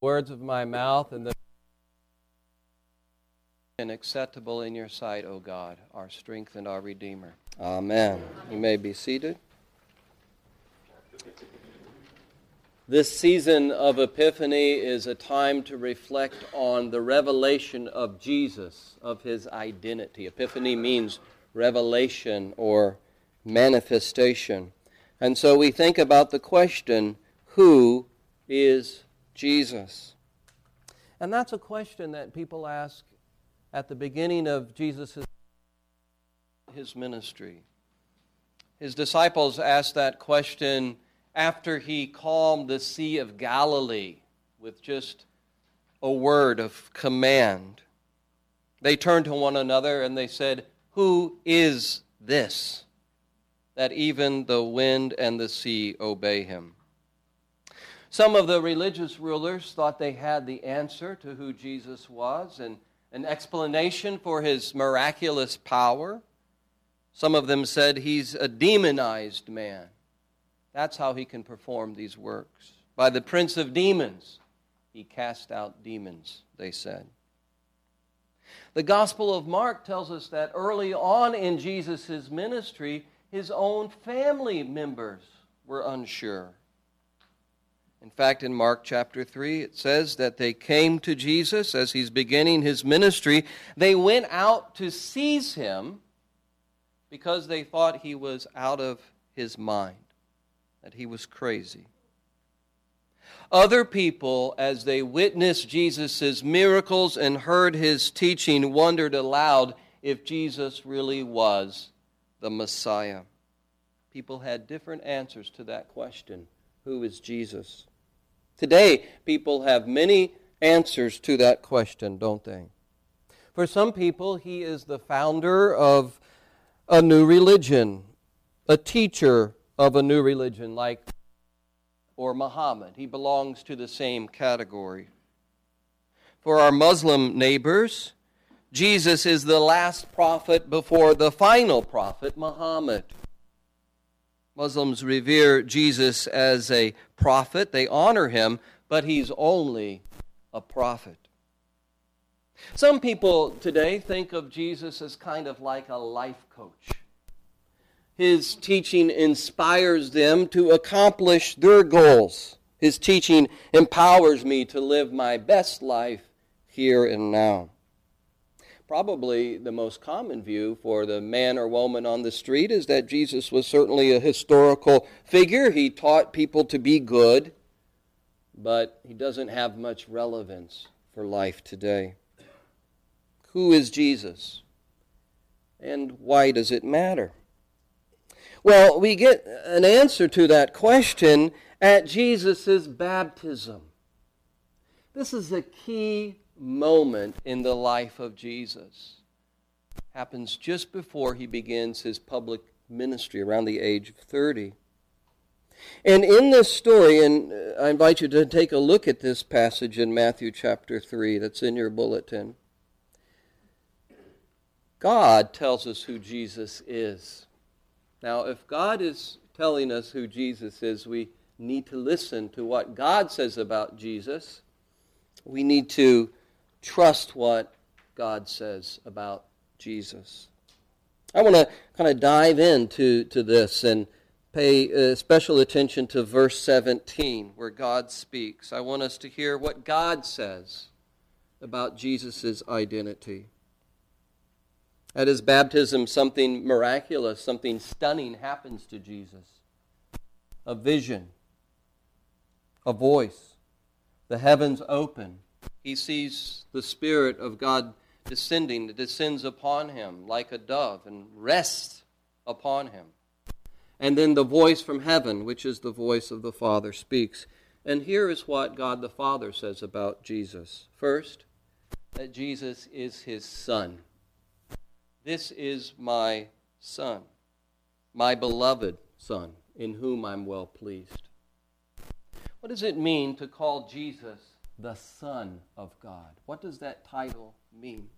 words of my mouth and the and acceptable in your sight, O God, our strength and our Redeemer. Amen. You may be seated. This season of Epiphany is a time to reflect on the revelation of Jesus, of his identity. Epiphany means revelation or manifestation. And so we think about the question who is Jesus? And that's a question that people ask at the beginning of Jesus' his ministry. His disciples asked that question after he calmed the Sea of Galilee with just a word of command. They turned to one another and they said, Who is this? That even the wind and the sea obey him. Some of the religious rulers thought they had the answer to who Jesus was and an explanation for his miraculous power. Some of them said he's a demonized man. That's how he can perform these works. By the prince of demons, he cast out demons, they said. The Gospel of Mark tells us that early on in Jesus' ministry, his own family members were unsure. In fact, in Mark chapter 3, it says that they came to Jesus as he's beginning his ministry. They went out to seize him because they thought he was out of his mind, that he was crazy. Other people, as they witnessed Jesus' miracles and heard his teaching, wondered aloud if Jesus really was the Messiah. People had different answers to that question Who is Jesus? Today, people have many answers to that question, don't they? For some people, he is the founder of a new religion, a teacher of a new religion, like or Muhammad. He belongs to the same category. For our Muslim neighbors, Jesus is the last prophet before the final prophet, Muhammad. Muslims revere Jesus as a prophet, they honor him, but he's only a prophet. Some people today think of Jesus as kind of like a life coach. His teaching inspires them to accomplish their goals. His teaching empowers me to live my best life here and now. Probably the most common view for the man or woman on the street is that Jesus was certainly a historical figure. He taught people to be good, but he doesn't have much relevance for life today. Who is Jesus? And why does it matter? Well, we get an answer to that question at Jesus' baptism. This is a key moment in the life of Jesus. Happens just before he begins his public ministry around the age of 30. And in this story, and uh, I invite you to take a look at this passage in Matthew chapter 3 that's in your bulletin. God tells us who Jesus is. Now, if God is telling us who Jesus is, we need to listen to what God says about Jesus. We need to trust what God says about Jesus. I want to kind of dive into to this and pay uh, special attention to verse 17 where God speaks. I want us to hear what God says about Jesus' identity. At his baptism, something miraculous, something stunning happens to Jesus a vision, a voice, the heavens open he sees the Spirit of God descending, it descends upon him like a dove and rests upon him. And then the voice from heaven, which is the voice of the Father, speaks. And here is what God the Father says about Jesus. First, that Jesus is his Son. This is my Son, my beloved Son, in whom I'm well pleased. What does it mean to call Jesus the Son of God. What does that title mean?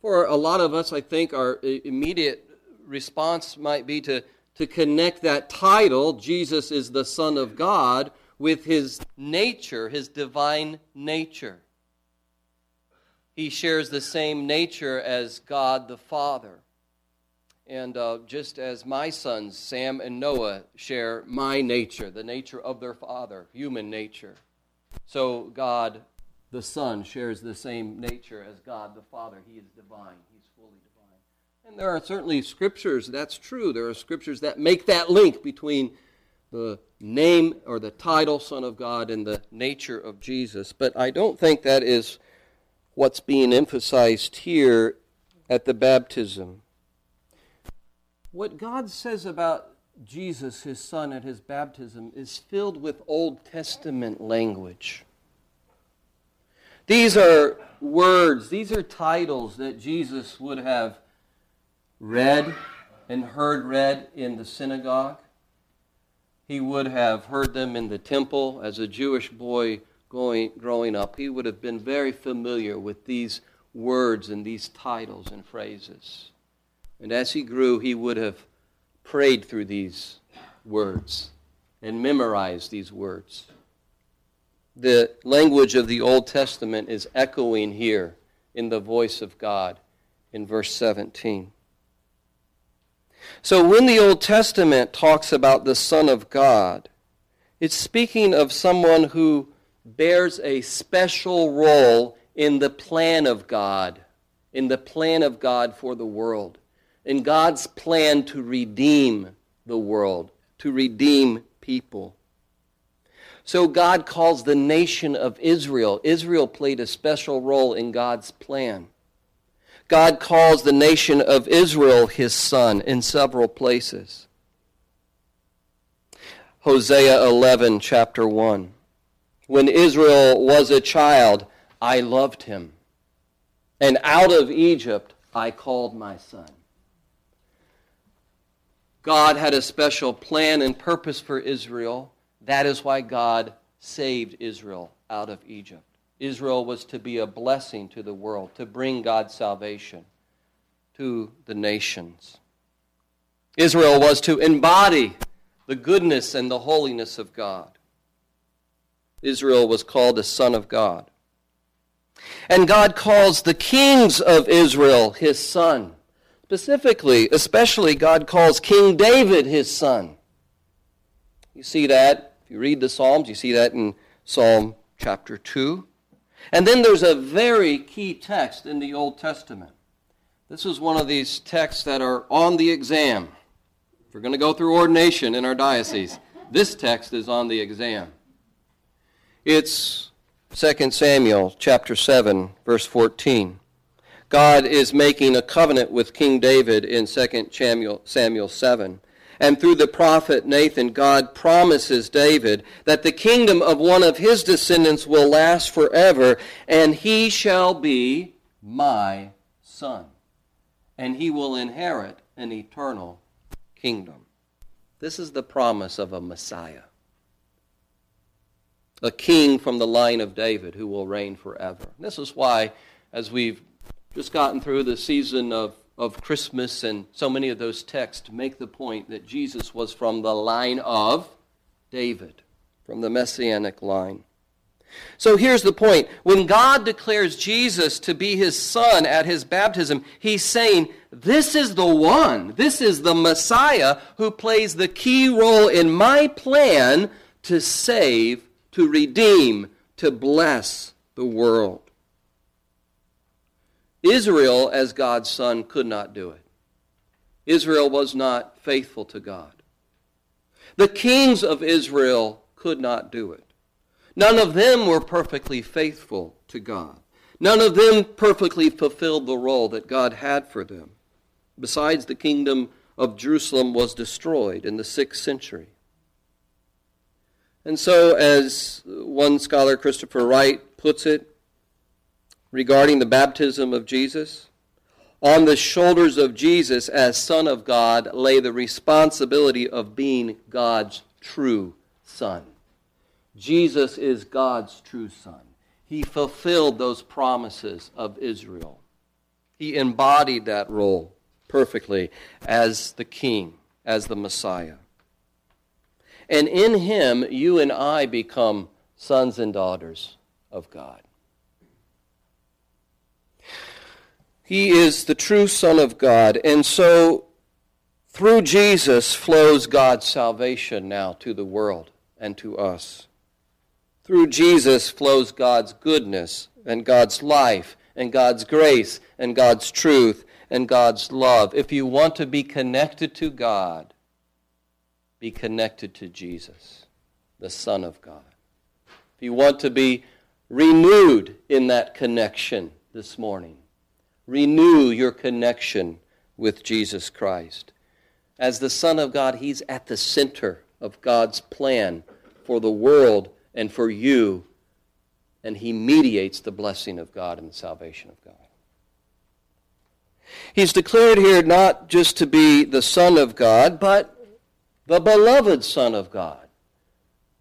For a lot of us, I think our immediate response might be to, to connect that title, Jesus is the Son of God, with his nature, his divine nature. He shares the same nature as God the Father. And uh, just as my sons, Sam and Noah, share my nature, the nature of their father, human nature, so God the Son shares the same nature as God the Father. He is divine, He's fully divine. And there are certainly scriptures, that's true. There are scriptures that make that link between the name or the title Son of God and the nature of Jesus. But I don't think that is what's being emphasized here at the baptism. What God says about Jesus, his son, at his baptism is filled with Old Testament language. These are words, these are titles that Jesus would have read and heard read in the synagogue. He would have heard them in the temple as a Jewish boy going, growing up. He would have been very familiar with these words and these titles and phrases. And as he grew, he would have prayed through these words and memorized these words. The language of the Old Testament is echoing here in the voice of God in verse 17. So when the Old Testament talks about the Son of God, it's speaking of someone who bears a special role in the plan of God, in the plan of God for the world in God's plan to redeem the world, to redeem people. So God calls the nation of Israel. Israel played a special role in God's plan. God calls the nation of Israel his son in several places. Hosea 11, chapter 1. When Israel was a child, I loved him. And out of Egypt I called my son. God had a special plan and purpose for Israel. That is why God saved Israel out of Egypt. Israel was to be a blessing to the world, to bring God's salvation to the nations. Israel was to embody the goodness and the holiness of God. Israel was called the Son of God. And God calls the kings of Israel his son. Specifically, especially, God calls King David his son. You see that, if you read the Psalms, you see that in Psalm chapter 2. And then there's a very key text in the Old Testament. This is one of these texts that are on the exam. If we're going to go through ordination in our diocese, this text is on the exam. It's 2 Samuel chapter 7 verse 14. God is making a covenant with King David in 2 Samuel, Samuel 7. And through the prophet Nathan, God promises David that the kingdom of one of his descendants will last forever, and he shall be my son. And he will inherit an eternal kingdom. This is the promise of a Messiah, a king from the line of David who will reign forever. This is why, as we've just gotten through the season of, of Christmas, and so many of those texts make the point that Jesus was from the line of David, from the messianic line. So here's the point. When God declares Jesus to be his son at his baptism, he's saying, This is the one, this is the Messiah who plays the key role in my plan to save, to redeem, to bless the world. Israel, as God's son, could not do it. Israel was not faithful to God. The kings of Israel could not do it. None of them were perfectly faithful to God. None of them perfectly fulfilled the role that God had for them. Besides, the kingdom of Jerusalem was destroyed in the sixth century. And so, as one scholar, Christopher Wright, puts it, regarding the baptism of Jesus. On the shoulders of Jesus as Son of God lay the responsibility of being God's true Son. Jesus is God's true Son. He fulfilled those promises of Israel. He embodied that role perfectly as the King, as the Messiah. And in Him, you and I become sons and daughters of God. He is the true Son of God, and so through Jesus flows God's salvation now to the world and to us. Through Jesus flows God's goodness and God's life and God's grace and God's truth and God's love. If you want to be connected to God, be connected to Jesus, the Son of God. If you want to be renewed in that connection this morning, renew your connection with Jesus Christ. As the Son of God, He's at the center of God's plan for the world and for you, and He mediates the blessing of God and the salvation of God. He's declared here not just to be the Son of God, but the beloved Son of God.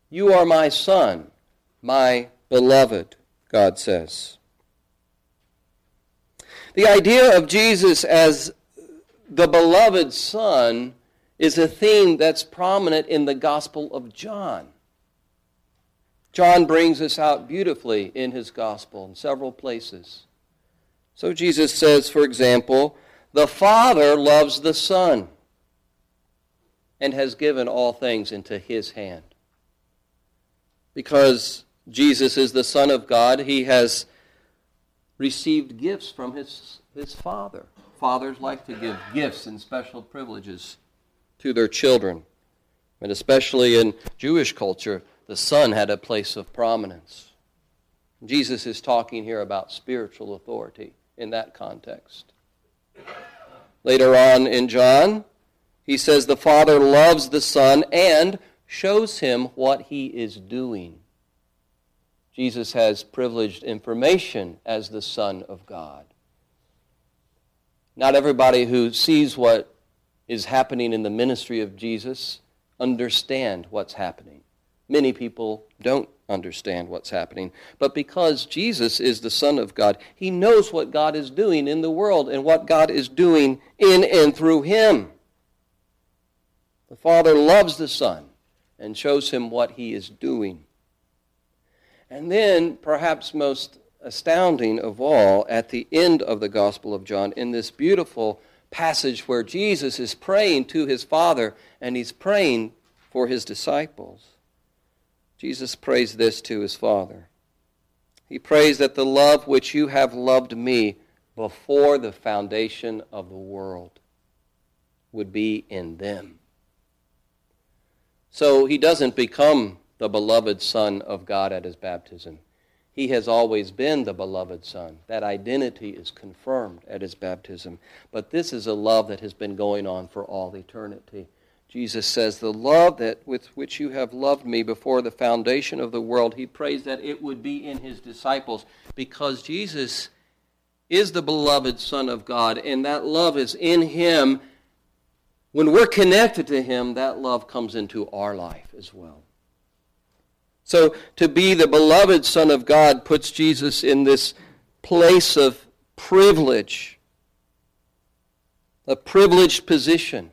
You are my Son, my beloved, God says. The idea of Jesus as the beloved Son is a theme that's prominent in the Gospel of John. John brings this out beautifully in his Gospel in several places. So Jesus says, for example, the Father loves the Son and has given all things into his hand. Because Jesus is the Son of God, he has received gifts from his, his Father. Fathers like to give gifts and special privileges to their children. And especially in Jewish culture, the Son had a place of prominence. Jesus is talking here about spiritual authority in that context. Later on in John, he says the Father loves the Son and shows him what he is doing. Jesus has privileged information as the Son of God. Not everybody who sees what is happening in the ministry of Jesus understand what's happening. Many people don't understand what's happening. But because Jesus is the Son of God, he knows what God is doing in the world and what God is doing in and through him. The Father loves the Son and shows him what he is doing. And then, perhaps most astounding of all, at the end of the Gospel of John, in this beautiful passage where Jesus is praying to his Father and he's praying for his disciples. Jesus prays this to his Father. He prays that the love which you have loved me before the foundation of the world would be in them. So he doesn't become the beloved Son of God at his baptism. He has always been the beloved Son. That identity is confirmed at his baptism. But this is a love that has been going on for all eternity. Jesus says, The love that with which you have loved me before the foundation of the world, he prays that it would be in his disciples because Jesus is the beloved Son of God, and that love is in him. When we're connected to him, that love comes into our life as well. So to be the beloved Son of God puts Jesus in this place of privilege, a privileged position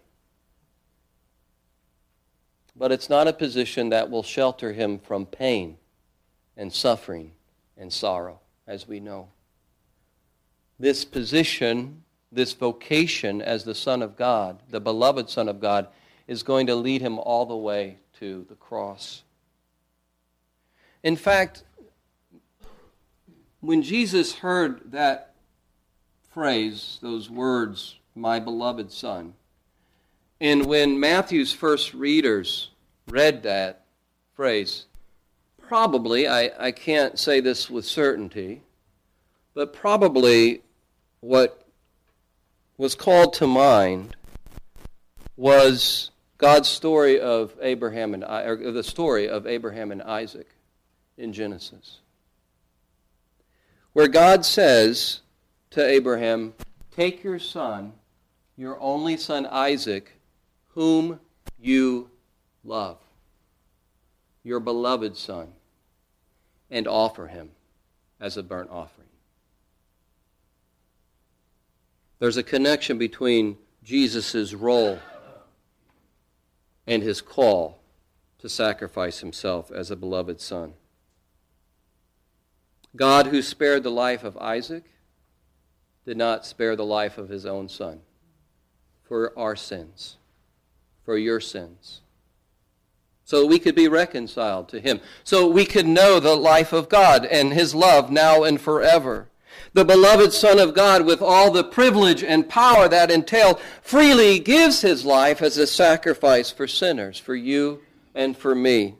but it's not a position that will shelter him from pain and suffering and sorrow, as we know. This position, this vocation as the Son of God, the beloved Son of God, is going to lead him all the way to the cross. In fact, when Jesus heard that phrase, those words, my beloved Son, and when Matthew's first readers read that phrase, probably, I, I can't say this with certainty, but probably what was called to mind was God's story of Abraham and or the story of Abraham and Isaac in Genesis, where God says to Abraham, "Take your son, your only son Isaac, whom you love, your beloved Son, and offer him as a burnt offering. There's a connection between Jesus' role and his call to sacrifice himself as a beloved Son. God, who spared the life of Isaac, did not spare the life of his own son for our sins, for your sins. So we could be reconciled to him. So we could know the life of God and his love now and forever. The beloved Son of God, with all the privilege and power that entailed, freely gives his life as a sacrifice for sinners, for you and for me.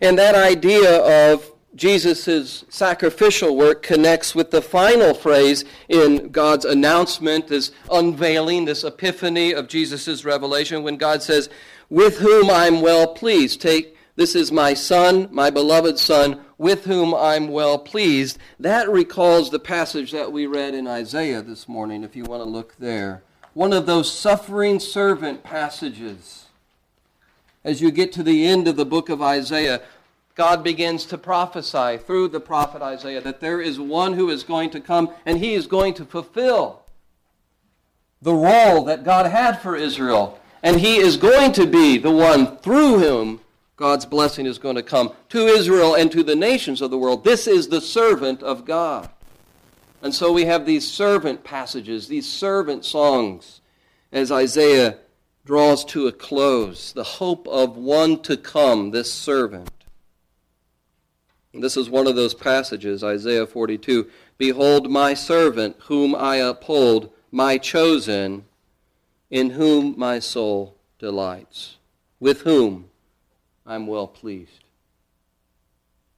And that idea of Jesus' sacrificial work connects with the final phrase in God's announcement, this unveiling, this epiphany of Jesus' revelation, when God says, With whom I'm well pleased. Take, this is my Son, my beloved Son, with whom I'm well pleased. That recalls the passage that we read in Isaiah this morning, if you want to look there. One of those suffering servant passages. As you get to the end of the book of Isaiah, God begins to prophesy through the prophet Isaiah that there is one who is going to come and he is going to fulfill the role that God had for Israel. And he is going to be the one through whom God's blessing is going to come to Israel and to the nations of the world. This is the servant of God. And so we have these servant passages, these servant songs, as Isaiah draws to a close, the hope of one to come, this servant. This is one of those passages, Isaiah 42. Behold, my servant, whom I uphold, my chosen, in whom my soul delights, with whom I'm well pleased.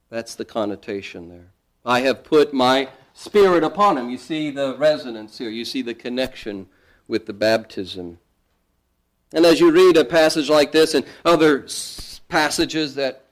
That's the connotation there. I have put my spirit upon him. You see the resonance here, you see the connection with the baptism. And as you read a passage like this and other passages that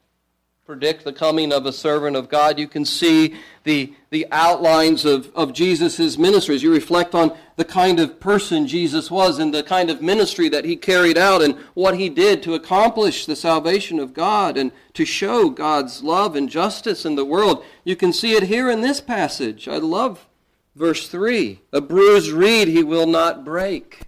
predict the coming of a servant of God. You can see the, the outlines of, of Jesus' ministry as you reflect on the kind of person Jesus was and the kind of ministry that he carried out and what he did to accomplish the salvation of God and to show God's love and justice in the world. You can see it here in this passage. I love verse 3. A bruised reed he will not break.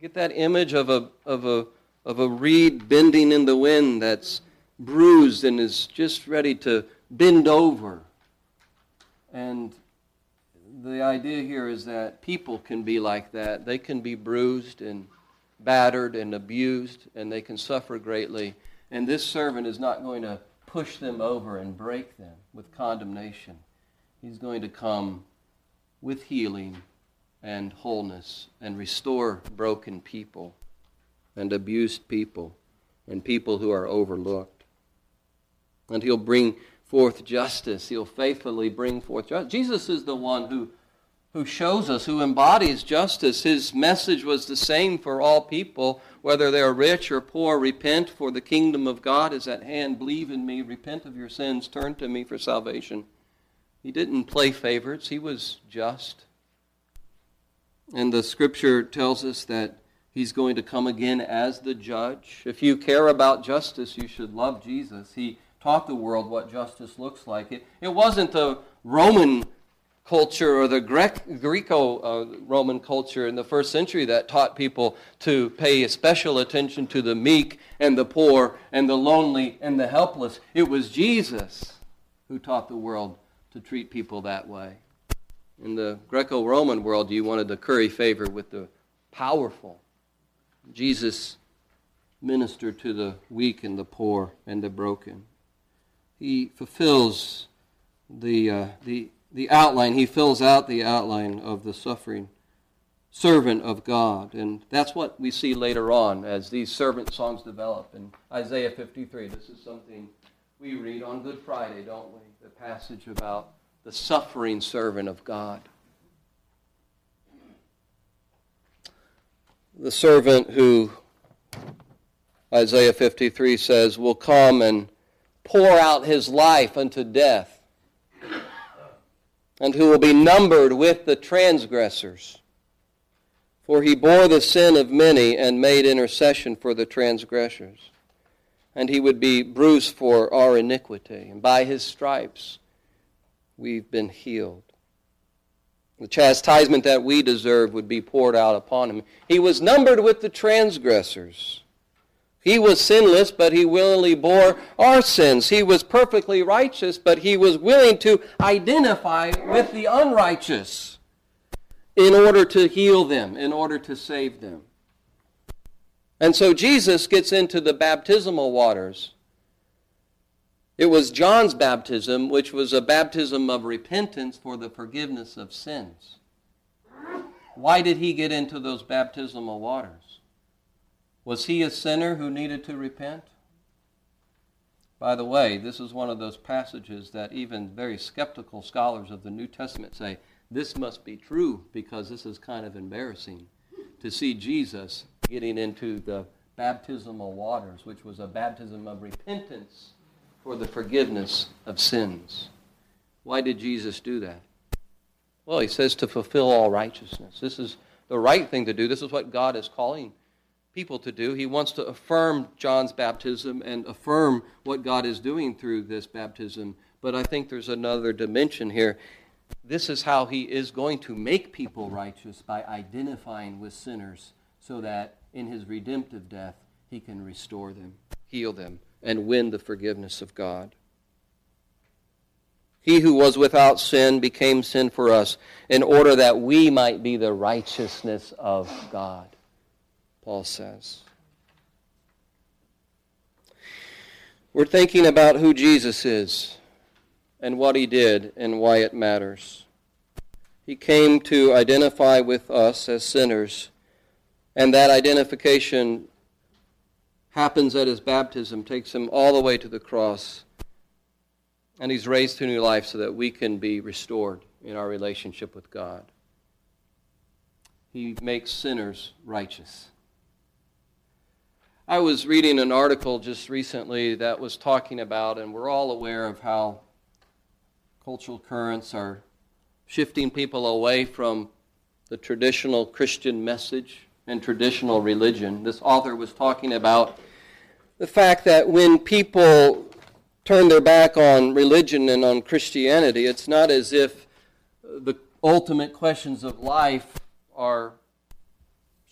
Get that image of a, of a, of a reed bending in the wind that's bruised and is just ready to bend over. And the idea here is that people can be like that. They can be bruised and battered and abused, and they can suffer greatly. And this servant is not going to push them over and break them with condemnation. He's going to come with healing and wholeness and restore broken people and abused people and people who are overlooked and he'll bring forth justice. He'll faithfully bring forth justice. Jesus is the one who, who shows us, who embodies justice. His message was the same for all people, whether they are rich or poor. Repent, for the kingdom of God is at hand. Believe in me. Repent of your sins. Turn to me for salvation. He didn't play favorites, he was just. And the scripture tells us that he's going to come again as the judge. If you care about justice, you should love Jesus. He taught the world what justice looks like. It, it wasn't the Roman culture or the Greco uh, Roman culture in the first century that taught people to pay special attention to the meek and the poor and the lonely and the helpless. It was Jesus who taught the world to treat people that way. In the Greco Roman world, you wanted to curry favor with the powerful. Jesus ministered to the weak and the poor and the broken he fulfills the, uh, the, the outline, he fills out the outline of the suffering servant of God. And that's what we see later on as these servant songs develop in Isaiah 53. This is something we read on Good Friday, don't we? The passage about the suffering servant of God. The servant who, Isaiah 53 says, will come and pour out his life unto death, and who will be numbered with the transgressors. For he bore the sin of many and made intercession for the transgressors. And he would be bruised for our iniquity, and by his stripes we've been healed. The chastisement that we deserve would be poured out upon him. He was numbered with the transgressors. He was sinless, but he willingly bore our sins. He was perfectly righteous, but he was willing to identify with the unrighteous in order to heal them, in order to save them. And so Jesus gets into the baptismal waters. It was John's baptism, which was a baptism of repentance for the forgiveness of sins. Why did he get into those baptismal waters? Was he a sinner who needed to repent? By the way, this is one of those passages that even very skeptical scholars of the New Testament say this must be true because this is kind of embarrassing to see Jesus getting into the baptismal waters, which was a baptism of repentance for the forgiveness of sins. Why did Jesus do that? Well, he says to fulfill all righteousness. This is the right thing to do. This is what God is calling people to do. He wants to affirm John's baptism and affirm what God is doing through this baptism. But I think there's another dimension here. This is how he is going to make people righteous by identifying with sinners so that in his redemptive death he can restore them, heal them, and win the forgiveness of God. He who was without sin became sin for us in order that we might be the righteousness of God, Paul says. We're thinking about who Jesus is and what he did and why it matters. He came to identify with us as sinners, and that identification happens at his baptism, takes him all the way to the cross and he's raised to new life so that we can be restored in our relationship with God. He makes sinners righteous. I was reading an article just recently that was talking about, and we're all aware of how cultural currents are shifting people away from the traditional Christian message and traditional religion. This author was talking about the fact that when people turn their back on religion and on Christianity, it's not as if the ultimate questions of life are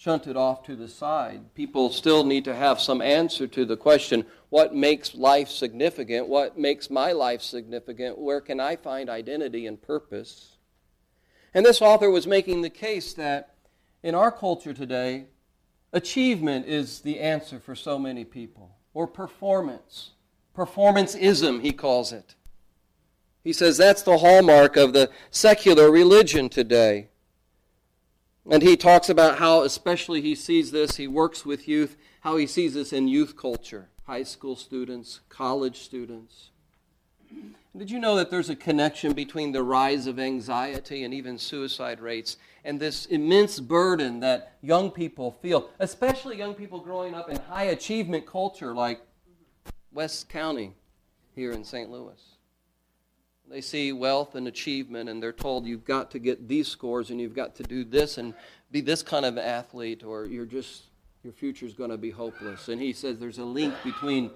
shunted off to the side. People still need to have some answer to the question what makes life significant? What makes my life significant? Where can I find identity and purpose? And this author was making the case that in our culture today, achievement is the answer for so many people, or performance Performancism, he calls it. He says that's the hallmark of the secular religion today. And he talks about how, especially, he sees this, he works with youth, how he sees this in youth culture high school students, college students. Did you know that there's a connection between the rise of anxiety and even suicide rates and this immense burden that young people feel, especially young people growing up in high achievement culture like West County here in St. Louis. They see wealth and achievement, and they're told you've got to get these scores and you've got to do this and be this kind of athlete, or you're just, your future's going to be hopeless. And he says there's a link between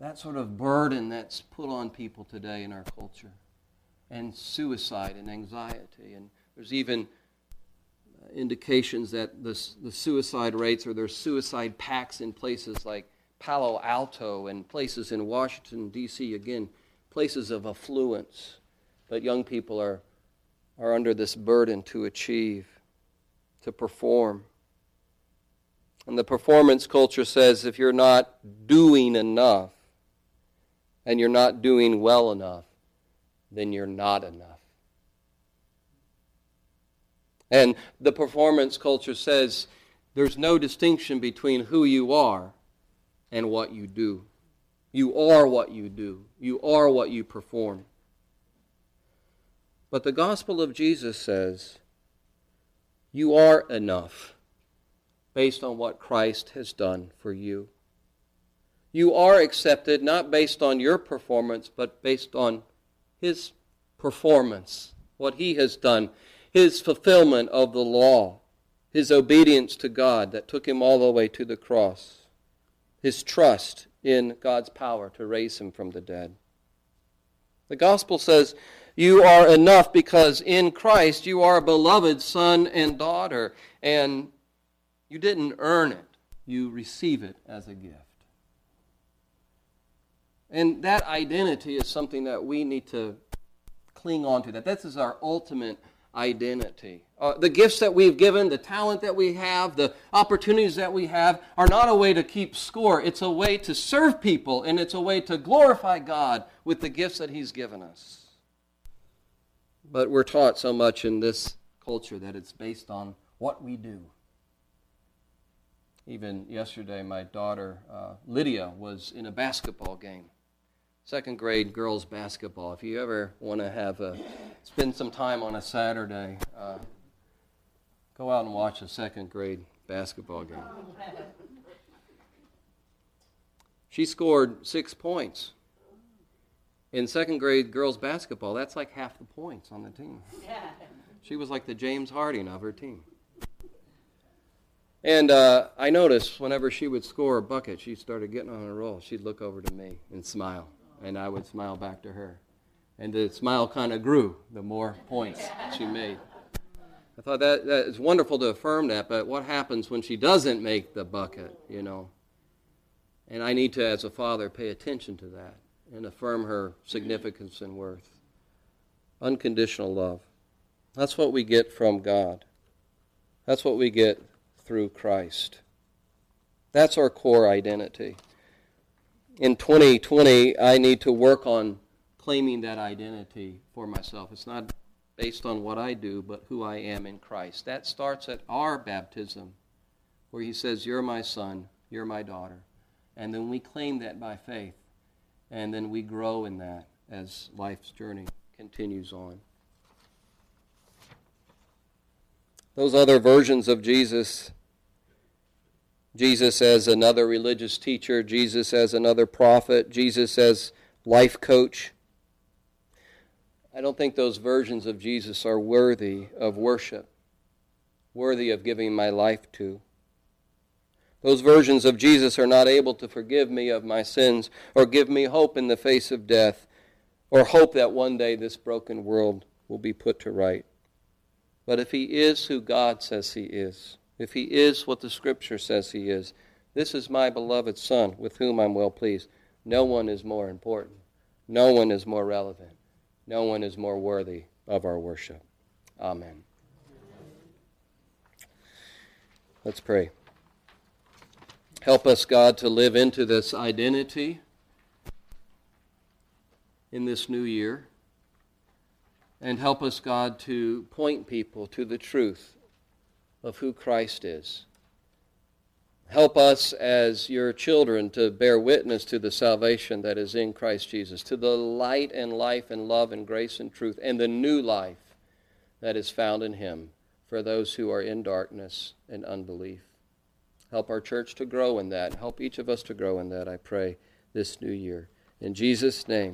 that sort of burden that's put on people today in our culture and suicide and anxiety. And there's even indications that the, the suicide rates or there's suicide packs in places like Palo Alto and places in Washington, D.C., again, places of affluence. that young people are, are under this burden to achieve, to perform. And the performance culture says if you're not doing enough and you're not doing well enough, then you're not enough. And the performance culture says there's no distinction between who you are and what you do. You are what you do, you are what you perform. But the gospel of Jesus says you are enough based on what Christ has done for you. You are accepted not based on your performance, but based on His performance, what He has done, His fulfillment of the law, His obedience to God that took Him all the way to the cross his trust in God's power to raise him from the dead. The gospel says, You are enough because in Christ you are a beloved son and daughter, and you didn't earn it, you receive it as a gift. And that identity is something that we need to cling on to. That this is our ultimate identity. Uh, the gifts that we've given, the talent that we have, the opportunities that we have are not a way to keep score. It's a way to serve people, and it's a way to glorify God with the gifts that He's given us. But we're taught so much in this culture that it's based on what we do. Even yesterday, my daughter uh, Lydia was in a basketball game second grade girls basketball. If you ever want to have a spend some time on a Saturday, uh, go out and watch a second grade basketball game. She scored six points. In second grade girls basketball, that's like half the points on the team. She was like the James Harden of her team. And uh, I noticed whenever she would score a bucket, she started getting on a roll. She'd look over to me and smile and I would smile back to her. And the smile kind of grew the more points she made. I thought that, that is wonderful to affirm that, but what happens when she doesn't make the bucket, you know? And I need to, as a father, pay attention to that and affirm her significance and worth. Unconditional love. That's what we get from God. That's what we get through Christ. That's our core identity in 2020, I need to work on claiming that identity for myself. It's not based on what I do, but who I am in Christ. That starts at our baptism, where He says, You're my son, you're my daughter. And then we claim that by faith, and then we grow in that as life's journey continues on. Those other versions of Jesus Jesus as another religious teacher, Jesus as another prophet, Jesus as life coach. I don't think those versions of Jesus are worthy of worship, worthy of giving my life to. Those versions of Jesus are not able to forgive me of my sins or give me hope in the face of death or hope that one day this broken world will be put to right. But if He is who God says He is, if he is what the Scripture says he is, this is my beloved Son, with whom I'm well pleased. No one is more important. No one is more relevant. No one is more worthy of our worship. Amen. Let's pray. Help us, God, to live into this identity in this new year. And help us, God, to point people to the truth of who Christ is. Help us as your children to bear witness to the salvation that is in Christ Jesus, to the light and life and love and grace and truth, and the new life that is found in Him for those who are in darkness and unbelief. Help our church to grow in that. Help each of us to grow in that, I pray, this new year. In Jesus' name.